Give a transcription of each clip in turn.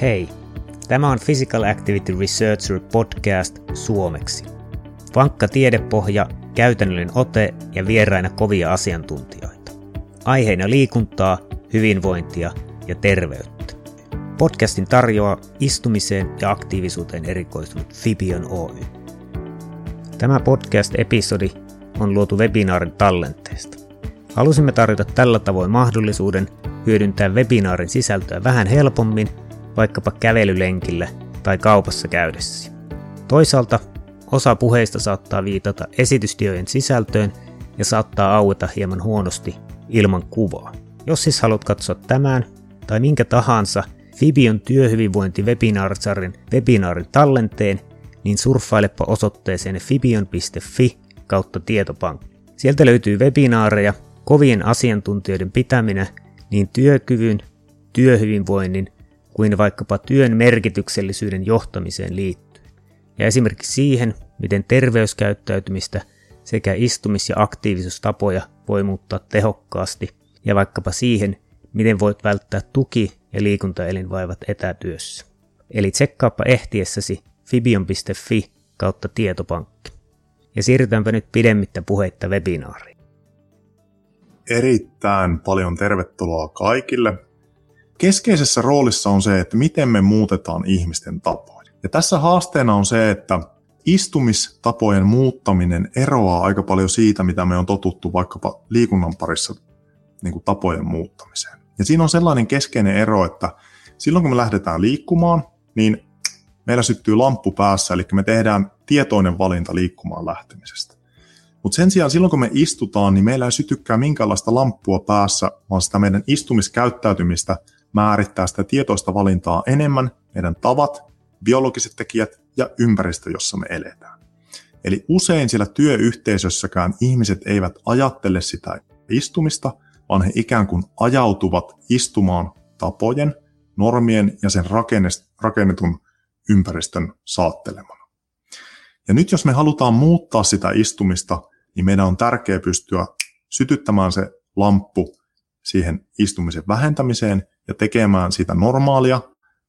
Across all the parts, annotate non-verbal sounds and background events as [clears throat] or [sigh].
Hei, tämä on Physical Activity Researcher podcast suomeksi. Vankka tiedepohja, käytännöllinen ote ja vieraina kovia asiantuntijoita. Aiheina liikuntaa, hyvinvointia ja terveyttä. Podcastin tarjoaa istumiseen ja aktiivisuuteen erikoistunut Fibion Oy. Tämä podcast-episodi on luotu webinaarin tallenteesta. Halusimme tarjota tällä tavoin mahdollisuuden hyödyntää webinaarin sisältöä vähän helpommin – vaikkapa kävelylenkillä tai kaupassa käydessä. Toisaalta osa puheista saattaa viitata esitystiojen sisältöön ja saattaa aueta hieman huonosti ilman kuvaa. Jos siis haluat katsoa tämän tai minkä tahansa Fibion työhyvinvointi webinaarsarjan webinaarin tallenteen, niin surffailepa osoitteeseen fibion.fi kautta tietopankki. Sieltä löytyy webinaareja, kovien asiantuntijoiden pitäminä niin työkyvyn, työhyvinvoinnin kuin vaikkapa työn merkityksellisyyden johtamiseen liittyen, ja esimerkiksi siihen, miten terveyskäyttäytymistä sekä istumis- ja aktiivisuustapoja voi muuttaa tehokkaasti, ja vaikkapa siihen, miten voit välttää tuki- ja liikuntaelinvaivat etätyössä. Eli tsekkaappa ehtiessäsi fibion.fi kautta tietopankki. Ja siirrytäänpä nyt pidemmittä puheitta webinaariin. Erittäin paljon tervetuloa kaikille Keskeisessä roolissa on se, että miten me muutetaan ihmisten tapoja. Ja tässä haasteena on se, että istumistapojen muuttaminen eroaa aika paljon siitä, mitä me on totuttu vaikkapa liikunnan parissa niin kuin tapojen muuttamiseen. Ja siinä on sellainen keskeinen ero, että silloin kun me lähdetään liikkumaan, niin meillä syttyy lamppu päässä, eli me tehdään tietoinen valinta liikkumaan lähtemisestä. Mutta sen sijaan silloin kun me istutaan, niin meillä ei sytykään minkäänlaista lamppua päässä, vaan sitä meidän istumiskäyttäytymistä – määrittää sitä tietoista valintaa enemmän meidän tavat, biologiset tekijät ja ympäristö, jossa me eletään. Eli usein siellä työyhteisössäkään ihmiset eivät ajattele sitä istumista, vaan he ikään kuin ajautuvat istumaan tapojen, normien ja sen rakennetun ympäristön saattelemana. Ja nyt jos me halutaan muuttaa sitä istumista, niin meidän on tärkeää pystyä sytyttämään se lamppu siihen istumisen vähentämiseen ja tekemään sitä normaalia,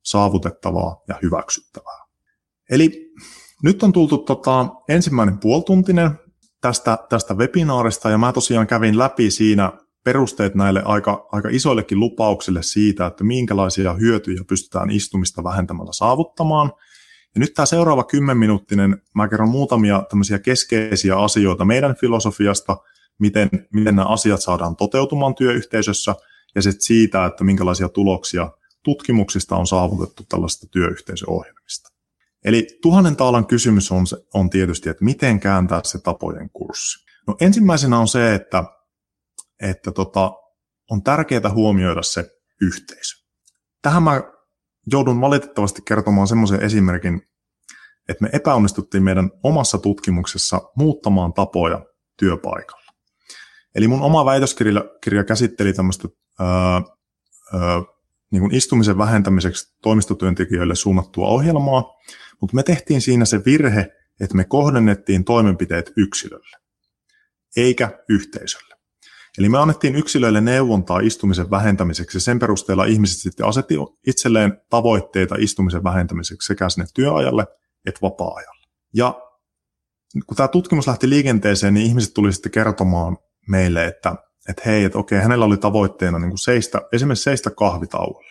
saavutettavaa ja hyväksyttävää. Eli nyt on tultu tota, ensimmäinen puoltuntinen tästä, tästä webinaarista ja mä tosiaan kävin läpi siinä perusteet näille aika, aika isoillekin lupauksille siitä, että minkälaisia hyötyjä pystytään istumista vähentämällä saavuttamaan. Ja nyt tämä seuraava 10 minuuttinen, mä kerron muutamia tämmöisiä keskeisiä asioita meidän filosofiasta, miten, miten nämä asiat saadaan toteutumaan työyhteisössä – ja sitten siitä, että minkälaisia tuloksia tutkimuksista on saavutettu tällaista työyhteisöohjelmista. Eli tuhannen taalan kysymys on, se, on tietysti, että miten kääntää se tapojen kurssi. No ensimmäisenä on se, että, että tota, on tärkeää huomioida se yhteisö. Tähän mä joudun valitettavasti kertomaan semmoisen esimerkin, että me epäonnistuttiin meidän omassa tutkimuksessa muuttamaan tapoja työpaikalla. Eli mun oma väitöskirja kirja käsitteli tämmöistä öö, öö, niin kuin istumisen vähentämiseksi toimistotyöntekijöille suunnattua ohjelmaa, mutta me tehtiin siinä se virhe, että me kohdennettiin toimenpiteet yksilölle, eikä yhteisölle. Eli me annettiin yksilöille neuvontaa istumisen vähentämiseksi ja sen perusteella ihmiset sitten asetti itselleen tavoitteita istumisen vähentämiseksi sekä sinne työajalle että vapaa-ajalle. Ja kun tämä tutkimus lähti liikenteeseen, niin ihmiset tuli sitten kertomaan meille, että, että hei, että okei, hänellä oli tavoitteena niin kuin seistä, esimerkiksi seistä kahvitauolla.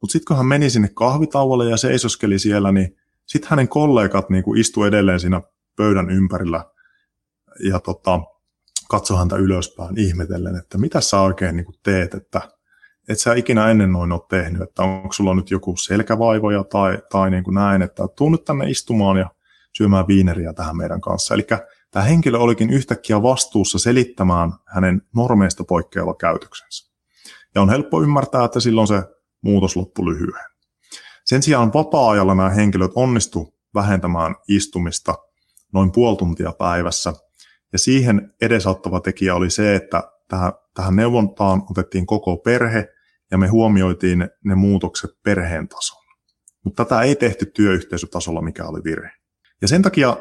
Mutta sitten kun hän meni sinne kahvitauolle ja seisoskeli siellä, niin sitten hänen kollegat niin kuin istu edelleen siinä pöydän ympärillä ja tota, katsoi häntä ylöspäin ihmetellen, että mitä sä oikein niin kuin teet, että et sä ikinä ennen noin ole tehnyt, että onko sulla nyt joku selkävaivoja tai, tai niin kuin näin, että tuu nyt tänne istumaan ja syömään viineriä tähän meidän kanssa. Eli Tämä henkilö olikin yhtäkkiä vastuussa selittämään hänen normeista poikkeava käytöksensä. Ja on helppo ymmärtää, että silloin se muutos loppui lyhyen. Sen sijaan vapaa-ajalla nämä henkilöt onnistu vähentämään istumista noin puoli tuntia päivässä. Ja siihen edesauttava tekijä oli se, että tähän, neuvontaan otettiin koko perhe ja me huomioitiin ne muutokset perheen tasolla. Mutta tätä ei tehty työyhteisötasolla, mikä oli virhe. Ja sen takia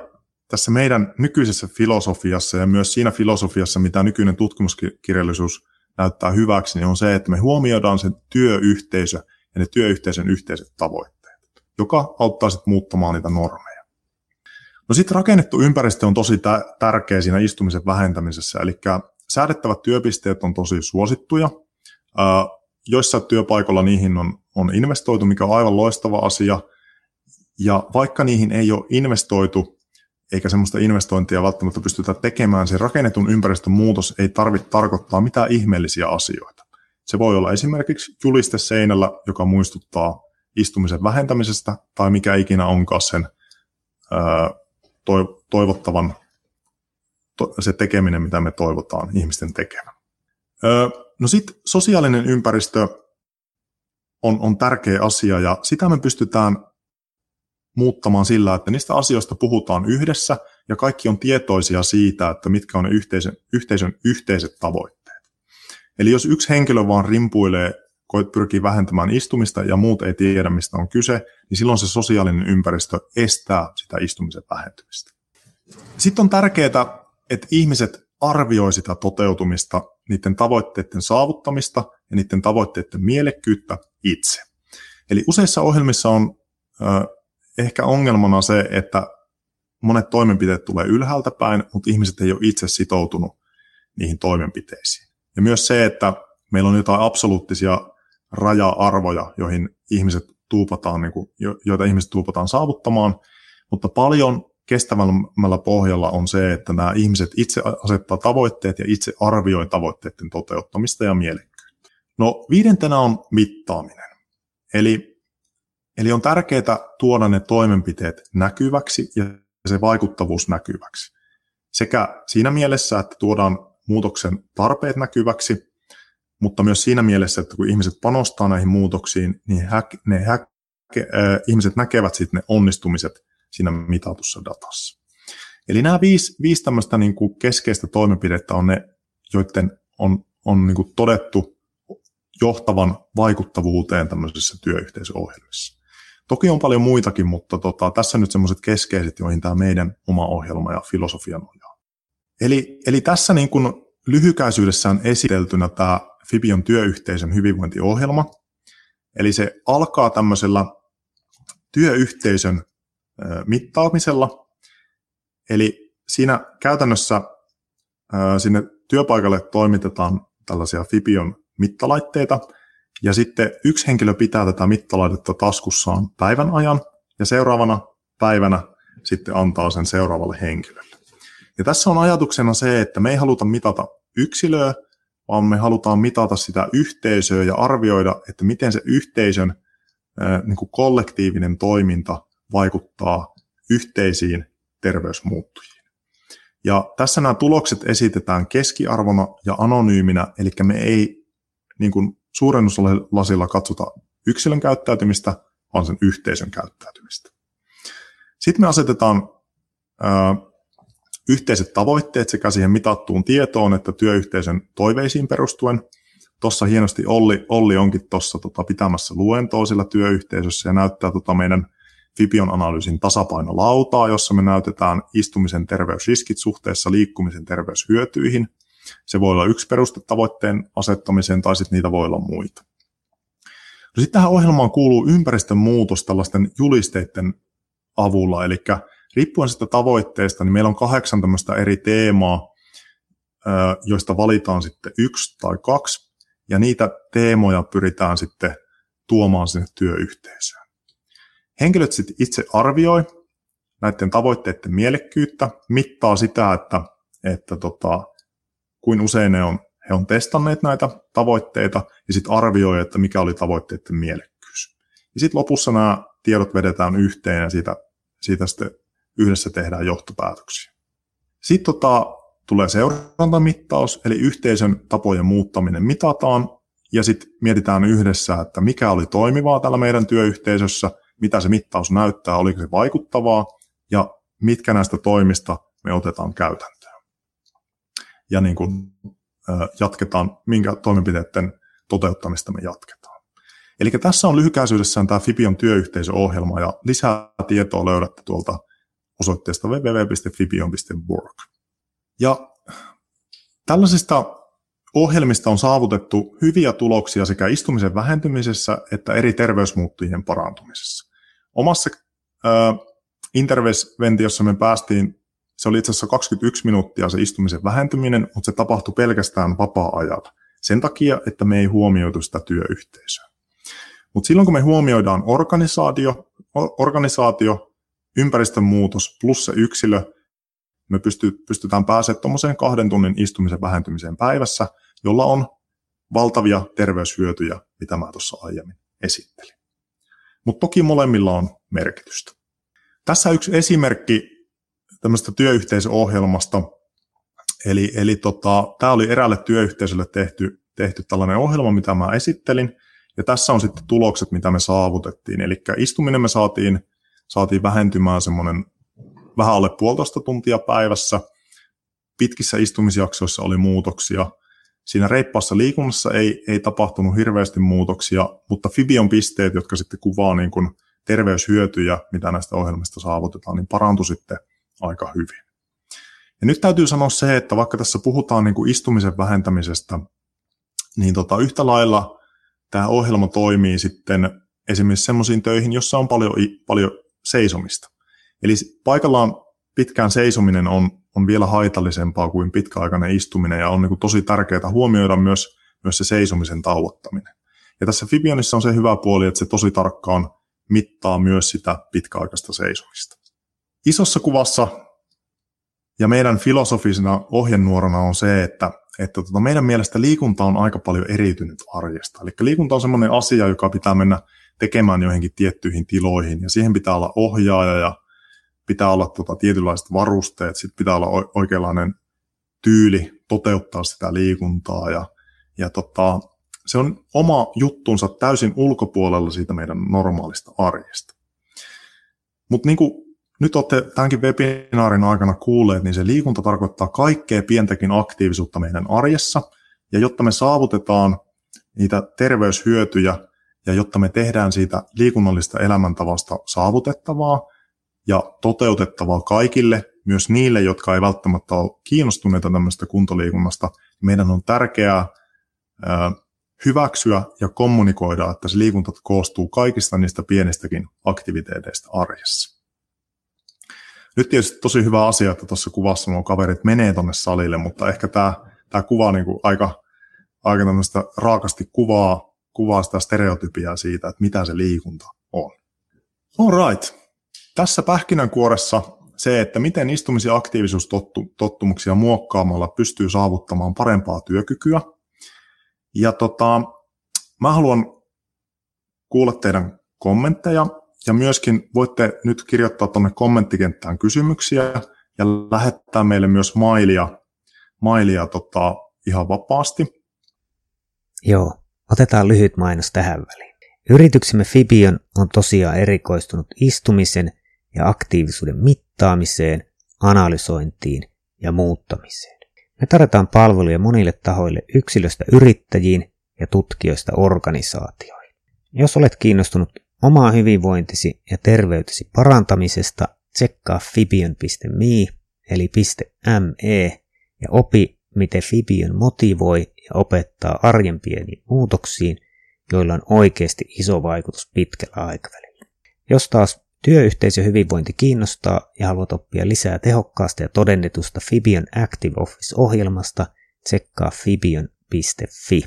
tässä meidän nykyisessä filosofiassa ja myös siinä filosofiassa, mitä nykyinen tutkimuskirjallisuus näyttää hyväksi, niin on se, että me huomioidaan se työyhteisö ja ne työyhteisön yhteiset tavoitteet, joka auttaa sitten muuttamaan niitä normeja. No sitten rakennettu ympäristö on tosi tärkeä siinä istumisen vähentämisessä, eli säädettävät työpisteet on tosi suosittuja. Joissa työpaikoilla niihin on, on investoitu, mikä on aivan loistava asia. Ja vaikka niihin ei ole investoitu, eikä semmoista investointia välttämättä pystytä tekemään, se rakennetun ympäristön muutos ei tarvitse tarkoittaa mitään ihmeellisiä asioita. Se voi olla esimerkiksi juliste seinällä, joka muistuttaa istumisen vähentämisestä, tai mikä ikinä onkaan sen toivottavan se tekeminen, mitä me toivotaan ihmisten tekevän. No sitten sosiaalinen ympäristö on, on tärkeä asia ja sitä me pystytään muuttamaan sillä, että niistä asioista puhutaan yhdessä ja kaikki on tietoisia siitä, että mitkä on ne yhteisön, yhteisön yhteiset tavoitteet. Eli jos yksi henkilö vaan rimpuilee, pyrkii vähentämään istumista ja muut ei tiedä, mistä on kyse, niin silloin se sosiaalinen ympäristö estää sitä istumisen vähentymistä. Sitten on tärkeää, että ihmiset arvioi sitä toteutumista, niiden tavoitteiden saavuttamista ja niiden tavoitteiden mielekkyyttä itse. Eli useissa ohjelmissa on ehkä ongelmana se, että monet toimenpiteet tulee ylhäältä päin, mutta ihmiset ei ole itse sitoutunut niihin toimenpiteisiin. Ja myös se, että meillä on jotain absoluuttisia raja-arvoja, joihin ihmiset tuupataan, niin kuin, joita ihmiset tuupataan saavuttamaan, mutta paljon kestävämmällä pohjalla on se, että nämä ihmiset itse asettaa tavoitteet ja itse arvioi tavoitteiden toteuttamista ja mielekkyyttä. No viidentenä on mittaaminen. Eli Eli on tärkeää tuoda ne toimenpiteet näkyväksi ja se vaikuttavuus näkyväksi. Sekä siinä mielessä, että tuodaan muutoksen tarpeet näkyväksi, mutta myös siinä mielessä, että kun ihmiset panostaa näihin muutoksiin, niin ne äh, ihmiset näkevät sitten ne onnistumiset siinä mitatussa datassa. Eli nämä viisi, viisi tämmöistä niin kuin keskeistä toimenpidettä on ne, joiden on, on niin kuin todettu johtavan vaikuttavuuteen tämmöisissä työyhteisöohjelmissa. Toki on paljon muitakin, mutta tota, tässä nyt semmoiset keskeiset, joihin tämä meidän oma ohjelma ja filosofia nojaa. Eli, eli tässä niin kuin lyhykäisyydessään esiteltynä tämä Fibion työyhteisön hyvinvointiohjelma. Eli se alkaa tämmöisellä työyhteisön mittaamisella. Eli siinä käytännössä sinne työpaikalle toimitetaan tällaisia Fibion mittalaitteita, ja sitten yksi henkilö pitää tätä mittalaitetta taskussaan päivän ajan ja seuraavana päivänä sitten antaa sen seuraavalle henkilölle. Ja tässä on ajatuksena se, että me ei haluta mitata yksilöä, vaan me halutaan mitata sitä yhteisöä ja arvioida, että miten se yhteisön niin kuin kollektiivinen toiminta vaikuttaa yhteisiin terveysmuuttujiin. Ja tässä nämä tulokset esitetään keskiarvona ja anonyyminä, eli me ei niin kuin suurennuslasilla katsota yksilön käyttäytymistä, vaan sen yhteisön käyttäytymistä. Sitten me asetetaan ö, yhteiset tavoitteet sekä siihen mitattuun tietoon että työyhteisön toiveisiin perustuen. Tuossa hienosti Olli, Olli onkin tuossa tota, pitämässä luentoa sillä työyhteisössä ja näyttää tota meidän Fibion analyysin tasapainolautaa, jossa me näytetään istumisen terveysriskit suhteessa liikkumisen terveyshyötyihin – se voi olla yksi peruste tavoitteen asettamiseen tai sitten niitä voi olla muita. No sitten tähän ohjelmaan kuuluu ympäristön muutos tällaisten julisteiden avulla, eli riippuen sitä tavoitteesta, niin meillä on kahdeksan tämmöistä eri teemaa, joista valitaan sitten yksi tai kaksi, ja niitä teemoja pyritään sitten tuomaan sinne työyhteisöön. Henkilöt sitten itse arvioi näiden tavoitteiden mielekkyyttä, mittaa sitä, että, että tota, kuin usein ne on, he on testanneet näitä tavoitteita ja sitten arvioi, että mikä oli tavoitteiden mielekkyys. Ja sitten lopussa nämä tiedot vedetään yhteen ja siitä, siitä sitten yhdessä tehdään johtopäätöksiä. Sitten tota, tulee seurantamittaus, eli yhteisön tapojen muuttaminen mitataan, ja sitten mietitään yhdessä, että mikä oli toimivaa tällä meidän työyhteisössä, mitä se mittaus näyttää, oliko se vaikuttavaa, ja mitkä näistä toimista me otetaan käytäntöön ja niin kuin, jatketaan, minkä toimenpiteiden toteuttamista me jatketaan. Eli tässä on lyhykäisyydessään tämä Fibion työyhteisöohjelma ja lisää tietoa löydätte tuolta osoitteesta www.fibion.work. Ja tällaisista ohjelmista on saavutettu hyviä tuloksia sekä istumisen vähentymisessä että eri terveysmuuttujien parantumisessa. Omassa äh, interventiossa me päästiin, se oli itse asiassa 21 minuuttia se istumisen vähentyminen, mutta se tapahtui pelkästään vapaa-ajalla. Sen takia, että me ei huomioitu sitä työyhteisöä. Mutta silloin kun me huomioidaan organisaatio, organisaatio ympäristön muutos plus se yksilö, me pysty, pystytään pääsemään tuommoiseen kahden tunnin istumisen vähentymiseen päivässä, jolla on valtavia terveyshyötyjä, mitä mä tuossa aiemmin esittelin. Mutta toki molemmilla on merkitystä. Tässä yksi esimerkki tämmöistä työyhteisöohjelmasta. Eli, eli tota, tämä oli eräälle työyhteisölle tehty, tehty tällainen ohjelma, mitä mä esittelin. Ja tässä on sitten tulokset, mitä me saavutettiin. Eli istuminen me saatiin, saatiin vähentymään semmoinen vähän alle puolitoista tuntia päivässä. Pitkissä istumisjaksoissa oli muutoksia. Siinä reippaassa liikunnassa ei, ei tapahtunut hirveästi muutoksia, mutta Fibion pisteet, jotka sitten kuvaa niin kuin terveyshyötyjä, mitä näistä ohjelmista saavutetaan, niin parantui sitten aika hyvin. Ja nyt täytyy sanoa se, että vaikka tässä puhutaan niin kuin istumisen vähentämisestä, niin tota, yhtä lailla tämä ohjelma toimii sitten esimerkiksi sellaisiin töihin, jossa on paljon, paljon seisomista. Eli paikallaan pitkään seisominen on, on vielä haitallisempaa kuin pitkäaikainen istuminen ja on niin kuin tosi tärkeää huomioida myös, myös se seisomisen tauottaminen. Ja tässä Fibionissa on se hyvä puoli, että se tosi tarkkaan mittaa myös sitä pitkäaikaista seisomista. Isossa kuvassa ja meidän filosofisena ohjenuorana on se, että, että tota meidän mielestä liikunta on aika paljon eriytynyt arjesta. Eli liikunta on sellainen asia, joka pitää mennä tekemään joihinkin tiettyihin tiloihin, ja siihen pitää olla ohjaaja, ja pitää olla tota tietynlaiset varusteet, sitten pitää olla oikeanlainen tyyli toteuttaa sitä liikuntaa, ja, ja tota, se on oma juttunsa täysin ulkopuolella siitä meidän normaalista arjesta. Mutta niin kuin nyt olette tämänkin webinaarin aikana kuulleet, niin se liikunta tarkoittaa kaikkea pientäkin aktiivisuutta meidän arjessa, ja jotta me saavutetaan niitä terveyshyötyjä, ja jotta me tehdään siitä liikunnallista elämäntavasta saavutettavaa ja toteutettavaa kaikille, myös niille, jotka ei välttämättä ole kiinnostuneita tämmöistä kuntoliikunnasta, niin meidän on tärkeää hyväksyä ja kommunikoida, että se liikunta koostuu kaikista niistä pienistäkin aktiviteeteista arjessa. Nyt tietysti tosi hyvä asia, että tuossa kuvassa nuo kaverit menee tuonne salille, mutta ehkä tämä, tämä kuva niin kuin aika, aika raakasti kuvaa, kuvaa sitä stereotypiaa siitä, että mitä se liikunta on. All right. Tässä pähkinänkuoressa se, että miten istumis- ja aktiivisuustottumuksia muokkaamalla pystyy saavuttamaan parempaa työkykyä – ja tota, mä haluan kuulla teidän kommentteja ja myöskin voitte nyt kirjoittaa tuonne kommenttikenttään kysymyksiä ja lähettää meille myös mailia, mailia tota, ihan vapaasti. Joo, otetaan lyhyt mainos tähän väliin. Yrityksemme Fibion on tosiaan erikoistunut istumisen ja aktiivisuuden mittaamiseen, analysointiin ja muuttamiseen. Me tarjotaan palveluja monille tahoille yksilöstä yrittäjiin ja tutkijoista organisaatioihin. Jos olet kiinnostunut omaa hyvinvointisi ja terveytesi parantamisesta, tsekkaa fibion.me eli .me ja opi, miten Fibion motivoi ja opettaa arjen pieniin muutoksiin, joilla on oikeasti iso vaikutus pitkällä aikavälillä. Jos taas Työyhteisöhyvinvointi kiinnostaa ja haluat oppia lisää tehokkaasta ja todennetusta Fibion Active Office-ohjelmasta, tsekkaa fibion.fi.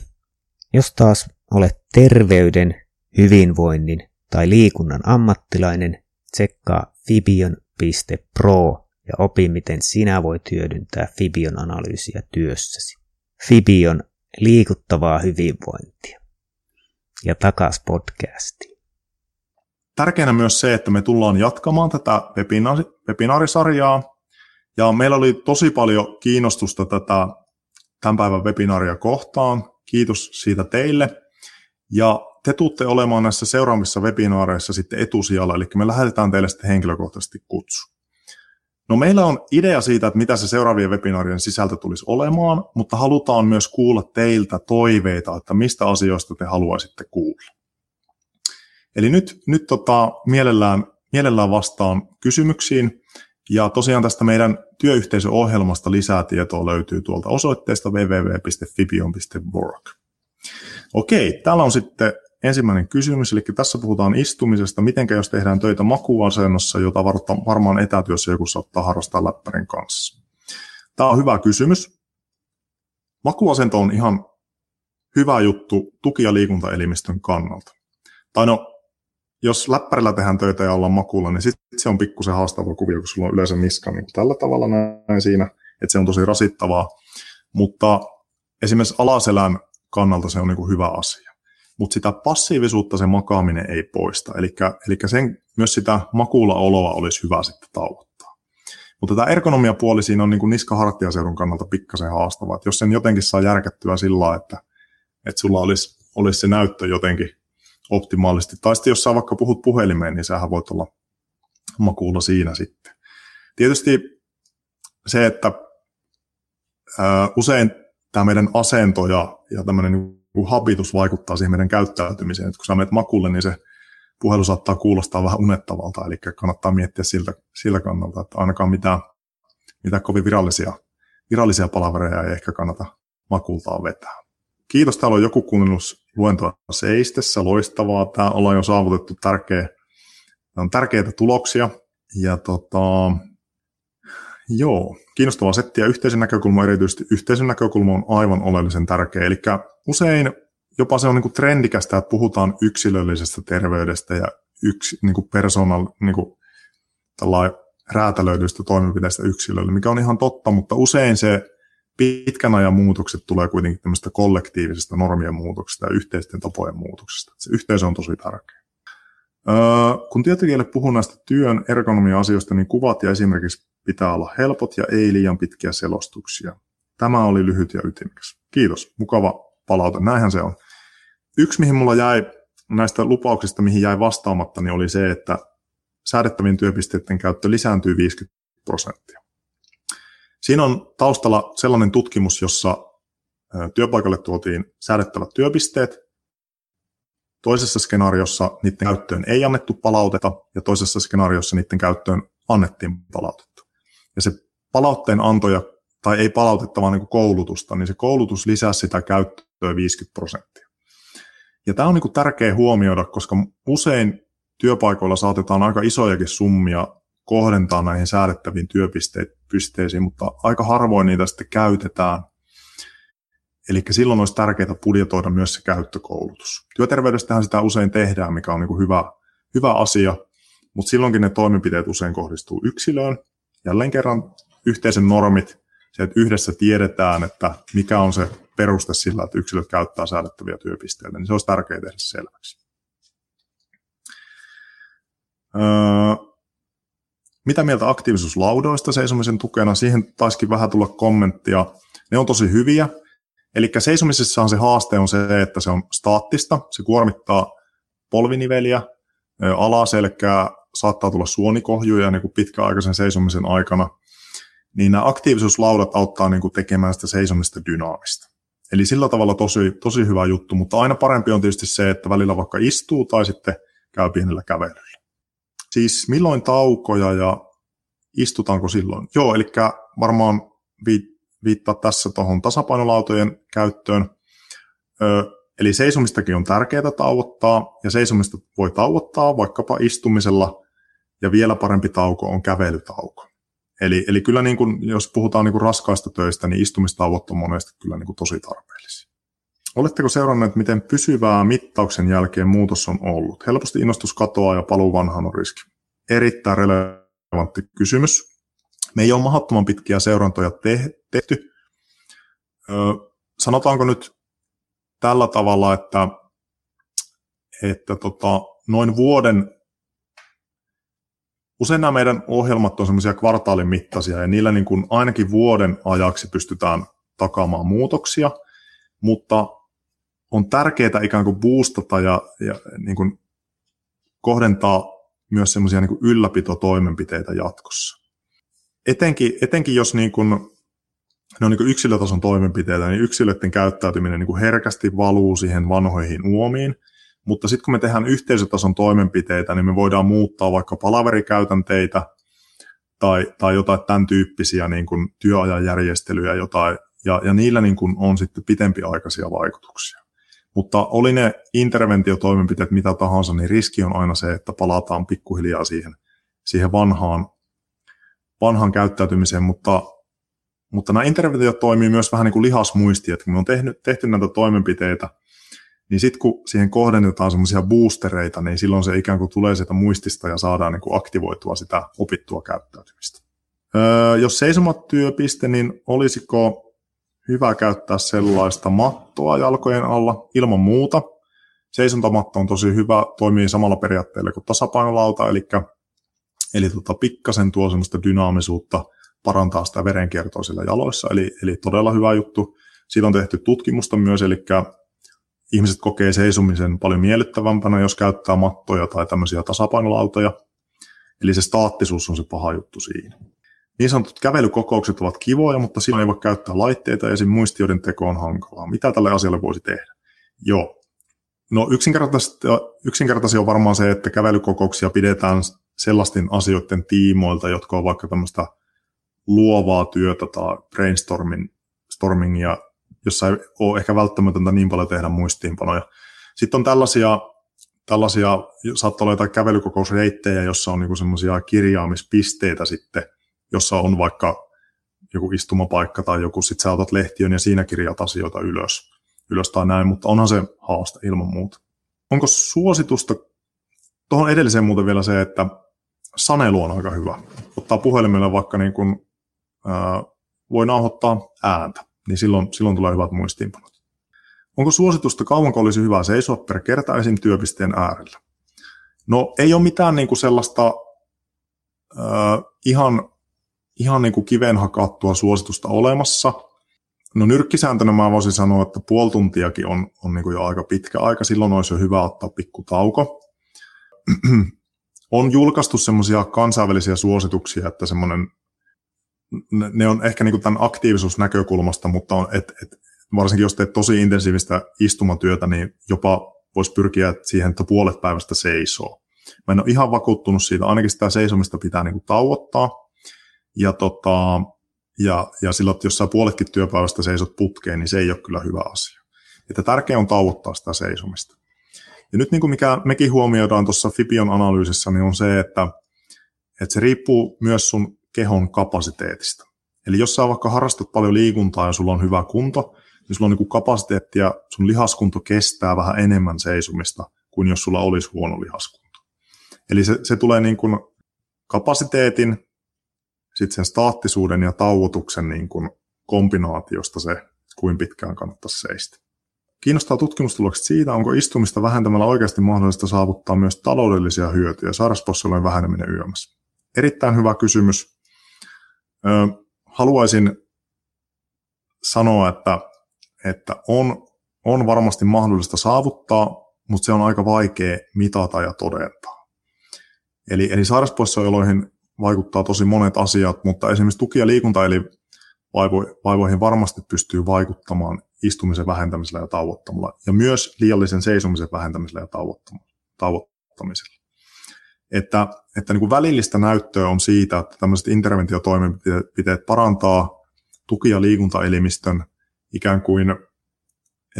Jos taas olet terveyden, hyvinvoinnin tai liikunnan ammattilainen, tsekkaa fibion.pro ja opi, miten sinä voit hyödyntää Fibion analyysiä työssäsi. Fibion liikuttavaa hyvinvointia. Ja takas podcastiin. Tärkeänä myös se, että me tullaan jatkamaan tätä webinaarisarjaa, ja meillä oli tosi paljon kiinnostusta tätä tämän päivän webinaaria kohtaan. Kiitos siitä teille. Ja te tuutte olemaan näissä seuraavissa webinaareissa sitten etusijalla, eli me lähetetään teille sitten henkilökohtaisesti kutsu. No meillä on idea siitä, että mitä se seuraavien webinaarien sisältö tulisi olemaan, mutta halutaan myös kuulla teiltä toiveita, että mistä asioista te haluaisitte kuulla. Eli nyt, nyt tota, mielellään, mielellään vastaan kysymyksiin Ja tosiaan tästä meidän työyhteisöohjelmasta lisää tietoa löytyy tuolta osoitteesta www.fibion.org. Okei, täällä on sitten ensimmäinen kysymys, eli tässä puhutaan istumisesta. Mitenkä jos tehdään töitä makuasennossa, jota varmaan etätyössä joku saattaa harrastaa läppärin kanssa? Tämä on hyvä kysymys. Makuasento on ihan hyvä juttu tuki- ja liikuntaelimistön kannalta. Tai no, jos läppärillä tehdään töitä ja ollaan makuulla, niin sitten se on pikkusen haastava kuvio, kun sulla on yleensä niska niin tällä tavalla näin siinä, että se on tosi rasittavaa. Mutta esimerkiksi alaselän kannalta se on niin hyvä asia. Mutta sitä passiivisuutta se makaaminen ei poista. Eli sen, myös sitä makuulla oloa olisi hyvä sitten tauottaa. Mutta tämä ergonomia-puoli siinä on niin niska-hartiaseudun kannalta pikkasen haastava. Et jos sen jotenkin saa järkättyä sillä että, että sulla olisi, olisi se näyttö jotenkin optimaalisesti. Tai sitten jos sä vaikka puhut puhelimeen, niin sähän voit olla makuulla siinä sitten. Tietysti se, että ää, usein tämä meidän asento ja, ja tämmöinen niin habitus vaikuttaa siihen meidän käyttäytymiseen. Että kun sä menet makuulle, niin se puhelu saattaa kuulostaa vähän unettavalta, eli kannattaa miettiä siltä, sillä kannalta, että ainakaan mitään, mitään kovin virallisia, virallisia palavereja ei ehkä kannata makultaan vetää. Kiitos, täällä on joku kuunnellut luentoa seistessä, loistavaa. Tämä ollaan jo saavutettu tärkeä, on tärkeitä tuloksia. Ja tota, joo, kiinnostavaa settiä. Yhteisön näkökulma, erityisesti yhteisön näkökulma on aivan oleellisen tärkeä. Eli usein jopa se on niin trendikästä, että puhutaan yksilöllisestä terveydestä ja yksi, niin kuin personal, niin kuin räätälöidyistä toimenpiteistä yksilölle, mikä on ihan totta, mutta usein se pitkän ajan muutokset tulee kuitenkin tämmöistä kollektiivisesta normien muutoksesta ja yhteisten tapojen muutoksesta. Se yhteisö on tosi tärkeä. Öö, kun tietokiele puhuu näistä työn ergonomia-asioista, niin kuvat ja esimerkiksi pitää olla helpot ja ei liian pitkiä selostuksia. Tämä oli lyhyt ja ytimekäs. Kiitos, mukava palaute. Näinhän se on. Yksi, mihin mulla jäi näistä lupauksista, mihin jäi vastaamatta, niin oli se, että säädettävien työpisteiden käyttö lisääntyy 50 prosenttia. Siinä on taustalla sellainen tutkimus, jossa työpaikalle tuotiin säädettävät työpisteet. Toisessa skenaariossa niiden käyttöön ei annettu palautetta ja toisessa skenaariossa niiden käyttöön annettiin palautetta. Ja se palautteen antoja, tai ei palautetta, vaan niin koulutusta, niin se koulutus lisäsi sitä käyttöä 50 prosenttia. Ja tämä on niin tärkeä huomioida, koska usein työpaikoilla saatetaan aika isojakin summia kohdentaa näihin säädettäviin työpisteisiin, mutta aika harvoin niitä sitten käytetään. Eli silloin olisi tärkeää budjetoida myös se käyttökoulutus. Työterveydestähän sitä usein tehdään, mikä on niin hyvä, hyvä asia, mutta silloinkin ne toimenpiteet usein kohdistuu yksilöön. Jälleen kerran yhteisen normit, se, että yhdessä tiedetään, että mikä on se peruste sillä, että yksilöt käyttää säädettäviä työpisteitä, niin se olisi tärkeää tehdä selväksi. Öö, mitä mieltä aktiivisuuslaudoista seisomisen tukena? Siihen taisikin vähän tulla kommenttia. Ne on tosi hyviä. Eli seisomisessahan se haaste on se, että se on staattista. Se kuormittaa polviniveliä, alaselkää, saattaa tulla suonikohjuja niin kuin pitkäaikaisen seisomisen aikana. Niin nämä aktiivisuuslaudat auttaa niin kuin tekemään sitä seisomista dynaamista. Eli sillä tavalla tosi, tosi hyvä juttu, mutta aina parempi on tietysti se, että välillä vaikka istuu tai sitten käy pienellä kävelyllä. Siis milloin taukoja ja istutaanko silloin? Joo, eli varmaan viittaa tässä tuohon tasapainolautojen käyttöön. Eli seisomistakin on tärkeää tauottaa, ja seisomista voi tauottaa vaikkapa istumisella, ja vielä parempi tauko on kävelytauko. Eli, eli kyllä niin kuin, jos puhutaan niin kuin raskaista töistä, niin istumistauot on monesti kyllä niin kuin tosi tarpeellisia. Oletteko seuranneet, miten pysyvää mittauksen jälkeen muutos on ollut? Helposti innostus katoaa ja paluu vanhaan on riski. Erittäin relevantti kysymys. Me ei ole mahdottoman pitkiä seurantoja te- tehty. Sanotaanko nyt tällä tavalla, että, että tota, noin vuoden, usein nämä meidän ohjelmat on semmoisia kvartaalin mittaisia ja niillä niin kuin ainakin vuoden ajaksi pystytään takaamaan muutoksia, mutta on tärkeää ikään kuin boostata ja, ja niin kuin kohdentaa myös semmoisia niin ylläpitotoimenpiteitä jatkossa. Etenkin, etenkin jos niin kuin, ne on niin yksilötason toimenpiteitä, niin yksilöiden käyttäytyminen niin herkästi valuu siihen vanhoihin uomiin, mutta sitten kun me tehdään yhteisötason toimenpiteitä, niin me voidaan muuttaa vaikka palaverikäytänteitä, tai, tai jotain tämän tyyppisiä niin kuin työajan järjestelyjä jotain, ja, ja niillä niin kuin on sitten pitempiaikaisia vaikutuksia. Mutta oli ne interventiotoimenpiteet mitä tahansa, niin riski on aina se, että palataan pikkuhiljaa siihen, siihen vanhaan, vanhaan käyttäytymiseen, mutta, mutta nämä interventiot toimii myös vähän niin kuin lihasmuisti, että kun me on tehnyt, tehty näitä toimenpiteitä, niin sitten kun siihen kohdennetaan semmoisia boostereita, niin silloin se ikään kuin tulee sieltä muistista ja saadaan niin kuin aktivoitua sitä opittua käyttäytymistä. Öö, jos seisomatyöpiste, niin olisiko hyvä käyttää sellaista mattoa jalkojen alla ilman muuta. Seisontamatto on tosi hyvä, toimii samalla periaatteella kuin tasapainolauta, eli, eli tota, pikkasen tuo semmoista dynaamisuutta, parantaa sitä verenkiertoa sillä jaloissa, eli, eli todella hyvä juttu. Siitä on tehty tutkimusta myös, eli ihmiset kokee seisomisen paljon miellyttävämpänä, jos käyttää mattoja tai tämmöisiä tasapainolautoja. Eli se staattisuus on se paha juttu siinä. Niin sanotut kävelykokoukset ovat kivoja, mutta silloin ei voi käyttää laitteita ja esim. muistioiden teko on hankalaa. Mitä tälle asialle voisi tehdä? Joo. No yksinkertaisesti on varmaan se, että kävelykokouksia pidetään sellaisten asioiden tiimoilta, jotka on vaikka tämmöistä luovaa työtä tai brainstormingia, jossa ei ole ehkä välttämätöntä niin paljon tehdä muistiinpanoja. Sitten on tällaisia, tällaisia saattaa olla jotain kävelykokousreittejä, jossa on niinku semmoisia kirjaamispisteitä sitten, jossa on vaikka joku istumapaikka tai joku, sit sä otat lehtiön ja siinä kirjat asioita ylös, ylös tai näin, mutta onhan se haaste ilman muuta. Onko suositusta, tuohon edelliseen muuten vielä se, että sanelu on aika hyvä. Ottaa puhelimelle vaikka niin kuin, voi nauhoittaa ääntä, niin silloin, silloin tulee hyvät muistiinpanot. Onko suositusta, kauanko olisi hyvä seisoa per kerta esim. työpisteen äärellä? No ei ole mitään niin kuin sellaista ää, ihan ihan niin kuin kiven hakattua suositusta olemassa. No nyrkkisääntönä mä voisin sanoa, että puoli tuntiakin on, on niin kuin jo aika pitkä aika. Silloin olisi jo hyvä ottaa pikku tauko. [clears throat] on julkaistu semmoisia kansainvälisiä suosituksia, että semmoinen, ne on ehkä niin tämän aktiivisuusnäkökulmasta, mutta on, et, et, varsinkin jos teet tosi intensiivistä istumatyötä, niin jopa voisi pyrkiä siihen, että puolet päivästä seisoo. Mä en ole ihan vakuuttunut siitä, ainakin sitä seisomista pitää niin tauottaa, ja, tota, ja, ja silloin, että jos sä puoletkin työpäivästä seisot putkeen, niin se ei ole kyllä hyvä asia. Että tärkeää on tauottaa sitä seisomista. Ja nyt niin kuin mikä mekin huomioidaan tuossa Fibion analyysissä, niin on se, että, että se riippuu myös sun kehon kapasiteetista. Eli jos sä vaikka harrastat paljon liikuntaa ja sulla on hyvä kunto, niin sulla on niin kapasiteetti ja sun lihaskunto kestää vähän enemmän seisomista kuin jos sulla olisi huono lihaskunto. Eli se, se tulee niin kuin kapasiteetin sitten sen staattisuuden ja tauotuksen niin kuin kombinaatiosta se, kuin pitkään kannattaisi seistä. Kiinnostaa tutkimustulokset siitä, onko istumista vähentämällä oikeasti mahdollista saavuttaa myös taloudellisia hyötyjä sairauspoissaolojen väheneminen yömässä. Erittäin hyvä kysymys. Haluaisin sanoa, että, että on, on varmasti mahdollista saavuttaa, mutta se on aika vaikea mitata ja todentaa. Eli, eli sairauspoissaoloihin vaikuttaa tosi monet asiat, mutta esimerkiksi tuki- ja liikunta eli vaivoihin varmasti pystyy vaikuttamaan istumisen vähentämisellä ja tauottamalla, ja myös liiallisen seisomisen vähentämisellä ja tauottamisella. Että, että niin kuin välillistä näyttöä on siitä, että tämmöiset interventiotoimenpiteet parantaa tuki- ja liikuntaelimistön ikään kuin,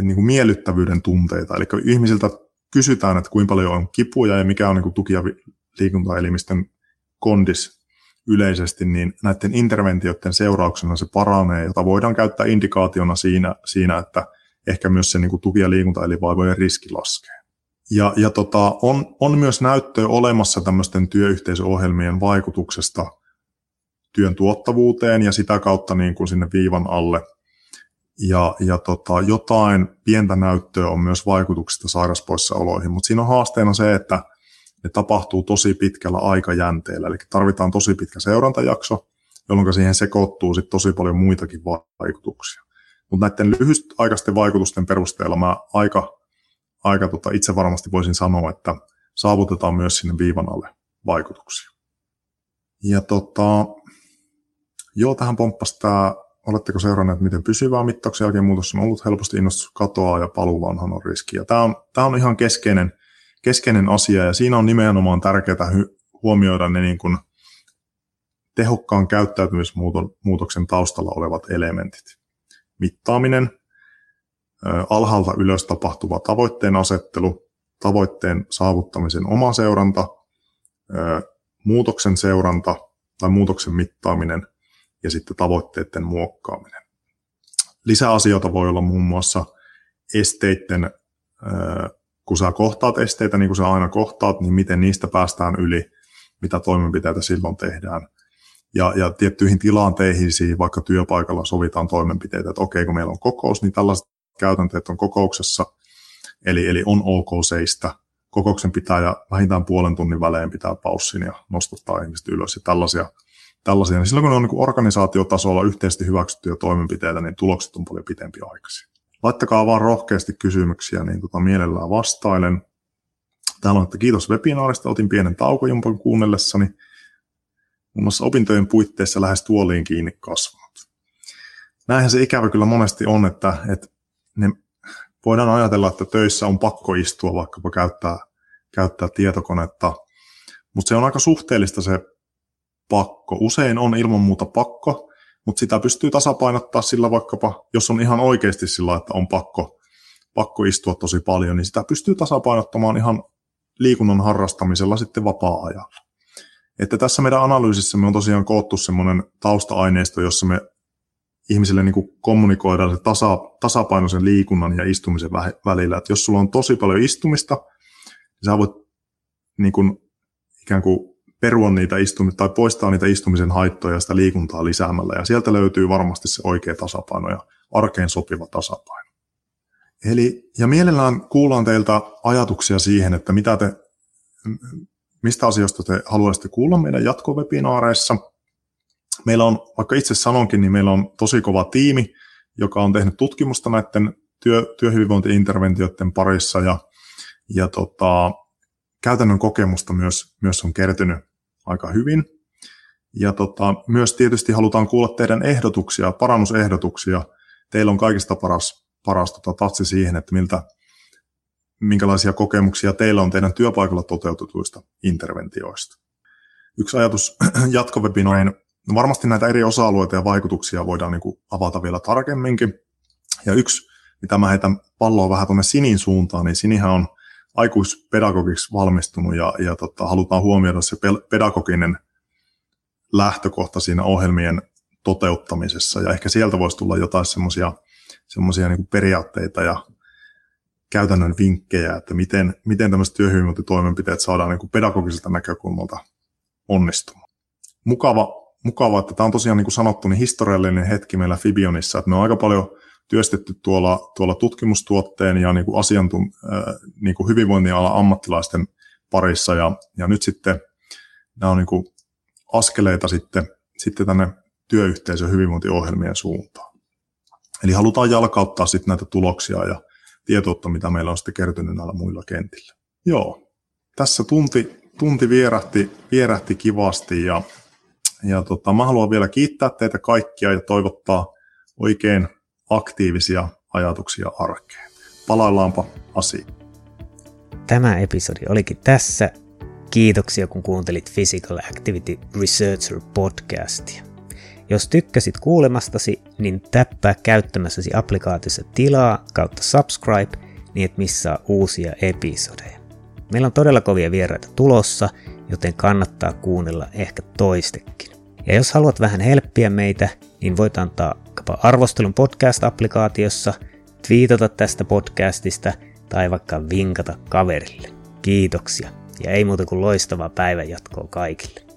niin kuin miellyttävyyden tunteita. Eli ihmisiltä kysytään, että kuinka paljon on kipuja ja mikä on niin kuin tuki- ja liikuntaelimistön kondis yleisesti, niin näiden interventioiden seurauksena se paranee, jota voidaan käyttää indikaationa siinä, siinä että ehkä myös se niin kuin tuki- ja liikuntaelinvaivojen riski laskee. Ja, ja tota, on, on myös näyttöä olemassa tämmöisten työyhteisöohjelmien vaikutuksesta työn tuottavuuteen ja sitä kautta niin kuin sinne viivan alle. Ja, ja tota, jotain pientä näyttöä on myös vaikutuksista sairauspoissaoloihin, mutta siinä on haasteena se, että ne tapahtuu tosi pitkällä aikajänteellä, eli tarvitaan tosi pitkä seurantajakso, jolloin siihen sekoittuu sit tosi paljon muitakin vaikutuksia. Mutta näiden lyhytaikaisten vaikutusten perusteella mä aika, aika tota itse varmasti voisin sanoa, että saavutetaan myös sinne viivan alle vaikutuksia. Ja tota, joo, tähän pomppasi tämä, oletteko seuranneet, miten pysyvää mittauksen jälkeen muutos on ollut helposti innostus katoaa ja paluu vanhan on riski. Ja tämä on, tämä on ihan keskeinen keskeinen asia ja siinä on nimenomaan tärkeää huomioida ne niin kuin tehokkaan käyttäytymismuutoksen taustalla olevat elementit. Mittaaminen, alhaalta ylös tapahtuva tavoitteen asettelu, tavoitteen saavuttamisen oma seuranta, muutoksen seuranta tai muutoksen mittaaminen ja sitten tavoitteiden muokkaaminen. Lisäasioita voi olla muun muassa esteiden, kun sä kohtaat esteitä, niin kuin sä aina kohtaat, niin miten niistä päästään yli, mitä toimenpiteitä silloin tehdään. Ja, ja tiettyihin tilanteisiin, vaikka työpaikalla sovitaan toimenpiteitä, että okei, kun meillä on kokous, niin tällaiset käytänteet on kokouksessa, eli, eli on ok seistä. Kokouksen pitää ja vähintään puolen tunnin välein pitää paussin ja nostattaa ihmiset ylös ja tällaisia. tällaisia. Niin silloin kun ne on niin organisaatiotasolla yhteisesti hyväksyttyjä toimenpiteitä, niin tulokset on paljon pitempi aikaisia. Laittakaa vaan rohkeasti kysymyksiä, niin tota mielellään vastailen. Täällä on, että kiitos webinaarista, otin pienen taukojumpan kuunnellessani. Muun muassa opintojen puitteissa lähes tuoliin kiinni kasvanut. Näinhän se ikävä kyllä monesti on, että, että ne voidaan ajatella, että töissä on pakko istua vaikkapa käyttää, käyttää tietokonetta, mutta se on aika suhteellista se pakko. Usein on ilman muuta pakko, mutta sitä pystyy tasapainottaa sillä vaikkapa, jos on ihan oikeasti sillä, että on pakko, pakko istua tosi paljon, niin sitä pystyy tasapainottamaan ihan liikunnan harrastamisella sitten vapaa-ajalla. Että tässä meidän analyysissä me on tosiaan koottu semmoinen tausta-aineisto, jossa me ihmisille niin kuin kommunikoidaan se tasa, tasapainoisen liikunnan ja istumisen välillä. Että jos sulla on tosi paljon istumista, niin sä voit niin kuin, ikään kuin perua niitä istumista tai poistaa niitä istumisen haittoja ja sitä liikuntaa lisäämällä. Ja sieltä löytyy varmasti se oikea tasapaino ja arkeen sopiva tasapaino. Eli, ja mielellään kuullaan teiltä ajatuksia siihen, että mitä te, mistä asioista te haluaisitte kuulla meidän jatkovebinaareissa – meillä on, vaikka itse sanonkin, niin meillä on tosi kova tiimi, joka on tehnyt tutkimusta näiden työ, työhyvinvointiinterventioiden parissa ja, ja tota, käytännön kokemusta myös, myös on kertynyt aika hyvin. Ja tota, myös tietysti halutaan kuulla teidän ehdotuksia, parannusehdotuksia. Teillä on kaikista paras, paras tota, tatsi siihen, että miltä, minkälaisia kokemuksia teillä on teidän työpaikalla toteutetuista interventioista. Yksi ajatus [clears throat] jatkovebinoihin No varmasti näitä eri osa-alueita ja vaikutuksia voidaan niin kuin avata vielä tarkemminkin. Ja yksi, mitä mä heitän palloa vähän tuonne Sinin suuntaan, niin Sinihän on aikuispedagogiksi valmistunut ja, ja tota, halutaan huomioida se pedagoginen lähtökohta siinä ohjelmien toteuttamisessa. Ja ehkä sieltä voisi tulla jotain semmoisia semmoisia niin periaatteita ja käytännön vinkkejä, että miten, miten tämmöiset työhyvinvointitoimenpiteet saadaan niin kuin pedagogiselta näkökulmalta onnistumaan. Mukava mukavaa, että tämä on tosiaan niin kuin sanottu, niin historiallinen hetki meillä Fibionissa, että me on aika paljon työstetty tuolla, tuolla tutkimustuotteen ja niin kuin asiantun, äh, niin kuin hyvinvointialan ammattilaisten parissa ja, ja nyt sitten nämä on niin kuin askeleita sitten, sitten tänne työyhteisön hyvinvointiohjelmien suuntaan. Eli halutaan jalkauttaa sitten näitä tuloksia ja tietoutta, mitä meillä on sitten kertynyt näillä muilla kentillä. Joo, tässä tunti, tunti vierähti, vierähti kivasti ja ja tota, mä haluan vielä kiittää teitä kaikkia ja toivottaa oikein aktiivisia ajatuksia arkeen. Palaillaanpa asiaan. Tämä episodi olikin tässä. Kiitoksia kun kuuntelit Physical Activity Researcher podcastia. Jos tykkäsit kuulemastasi, niin täppää käyttämässäsi applikaatiossa tilaa kautta subscribe, niin et missaa uusia episodeja. Meillä on todella kovia vieraita tulossa, joten kannattaa kuunnella ehkä toistekin. Ja jos haluat vähän helppiä meitä, niin voit antaa arvostelun podcast-applikaatiossa, twiitata tästä podcastista tai vaikka vinkata kaverille. Kiitoksia ja ei muuta kuin loistavaa päivänjatkoa kaikille.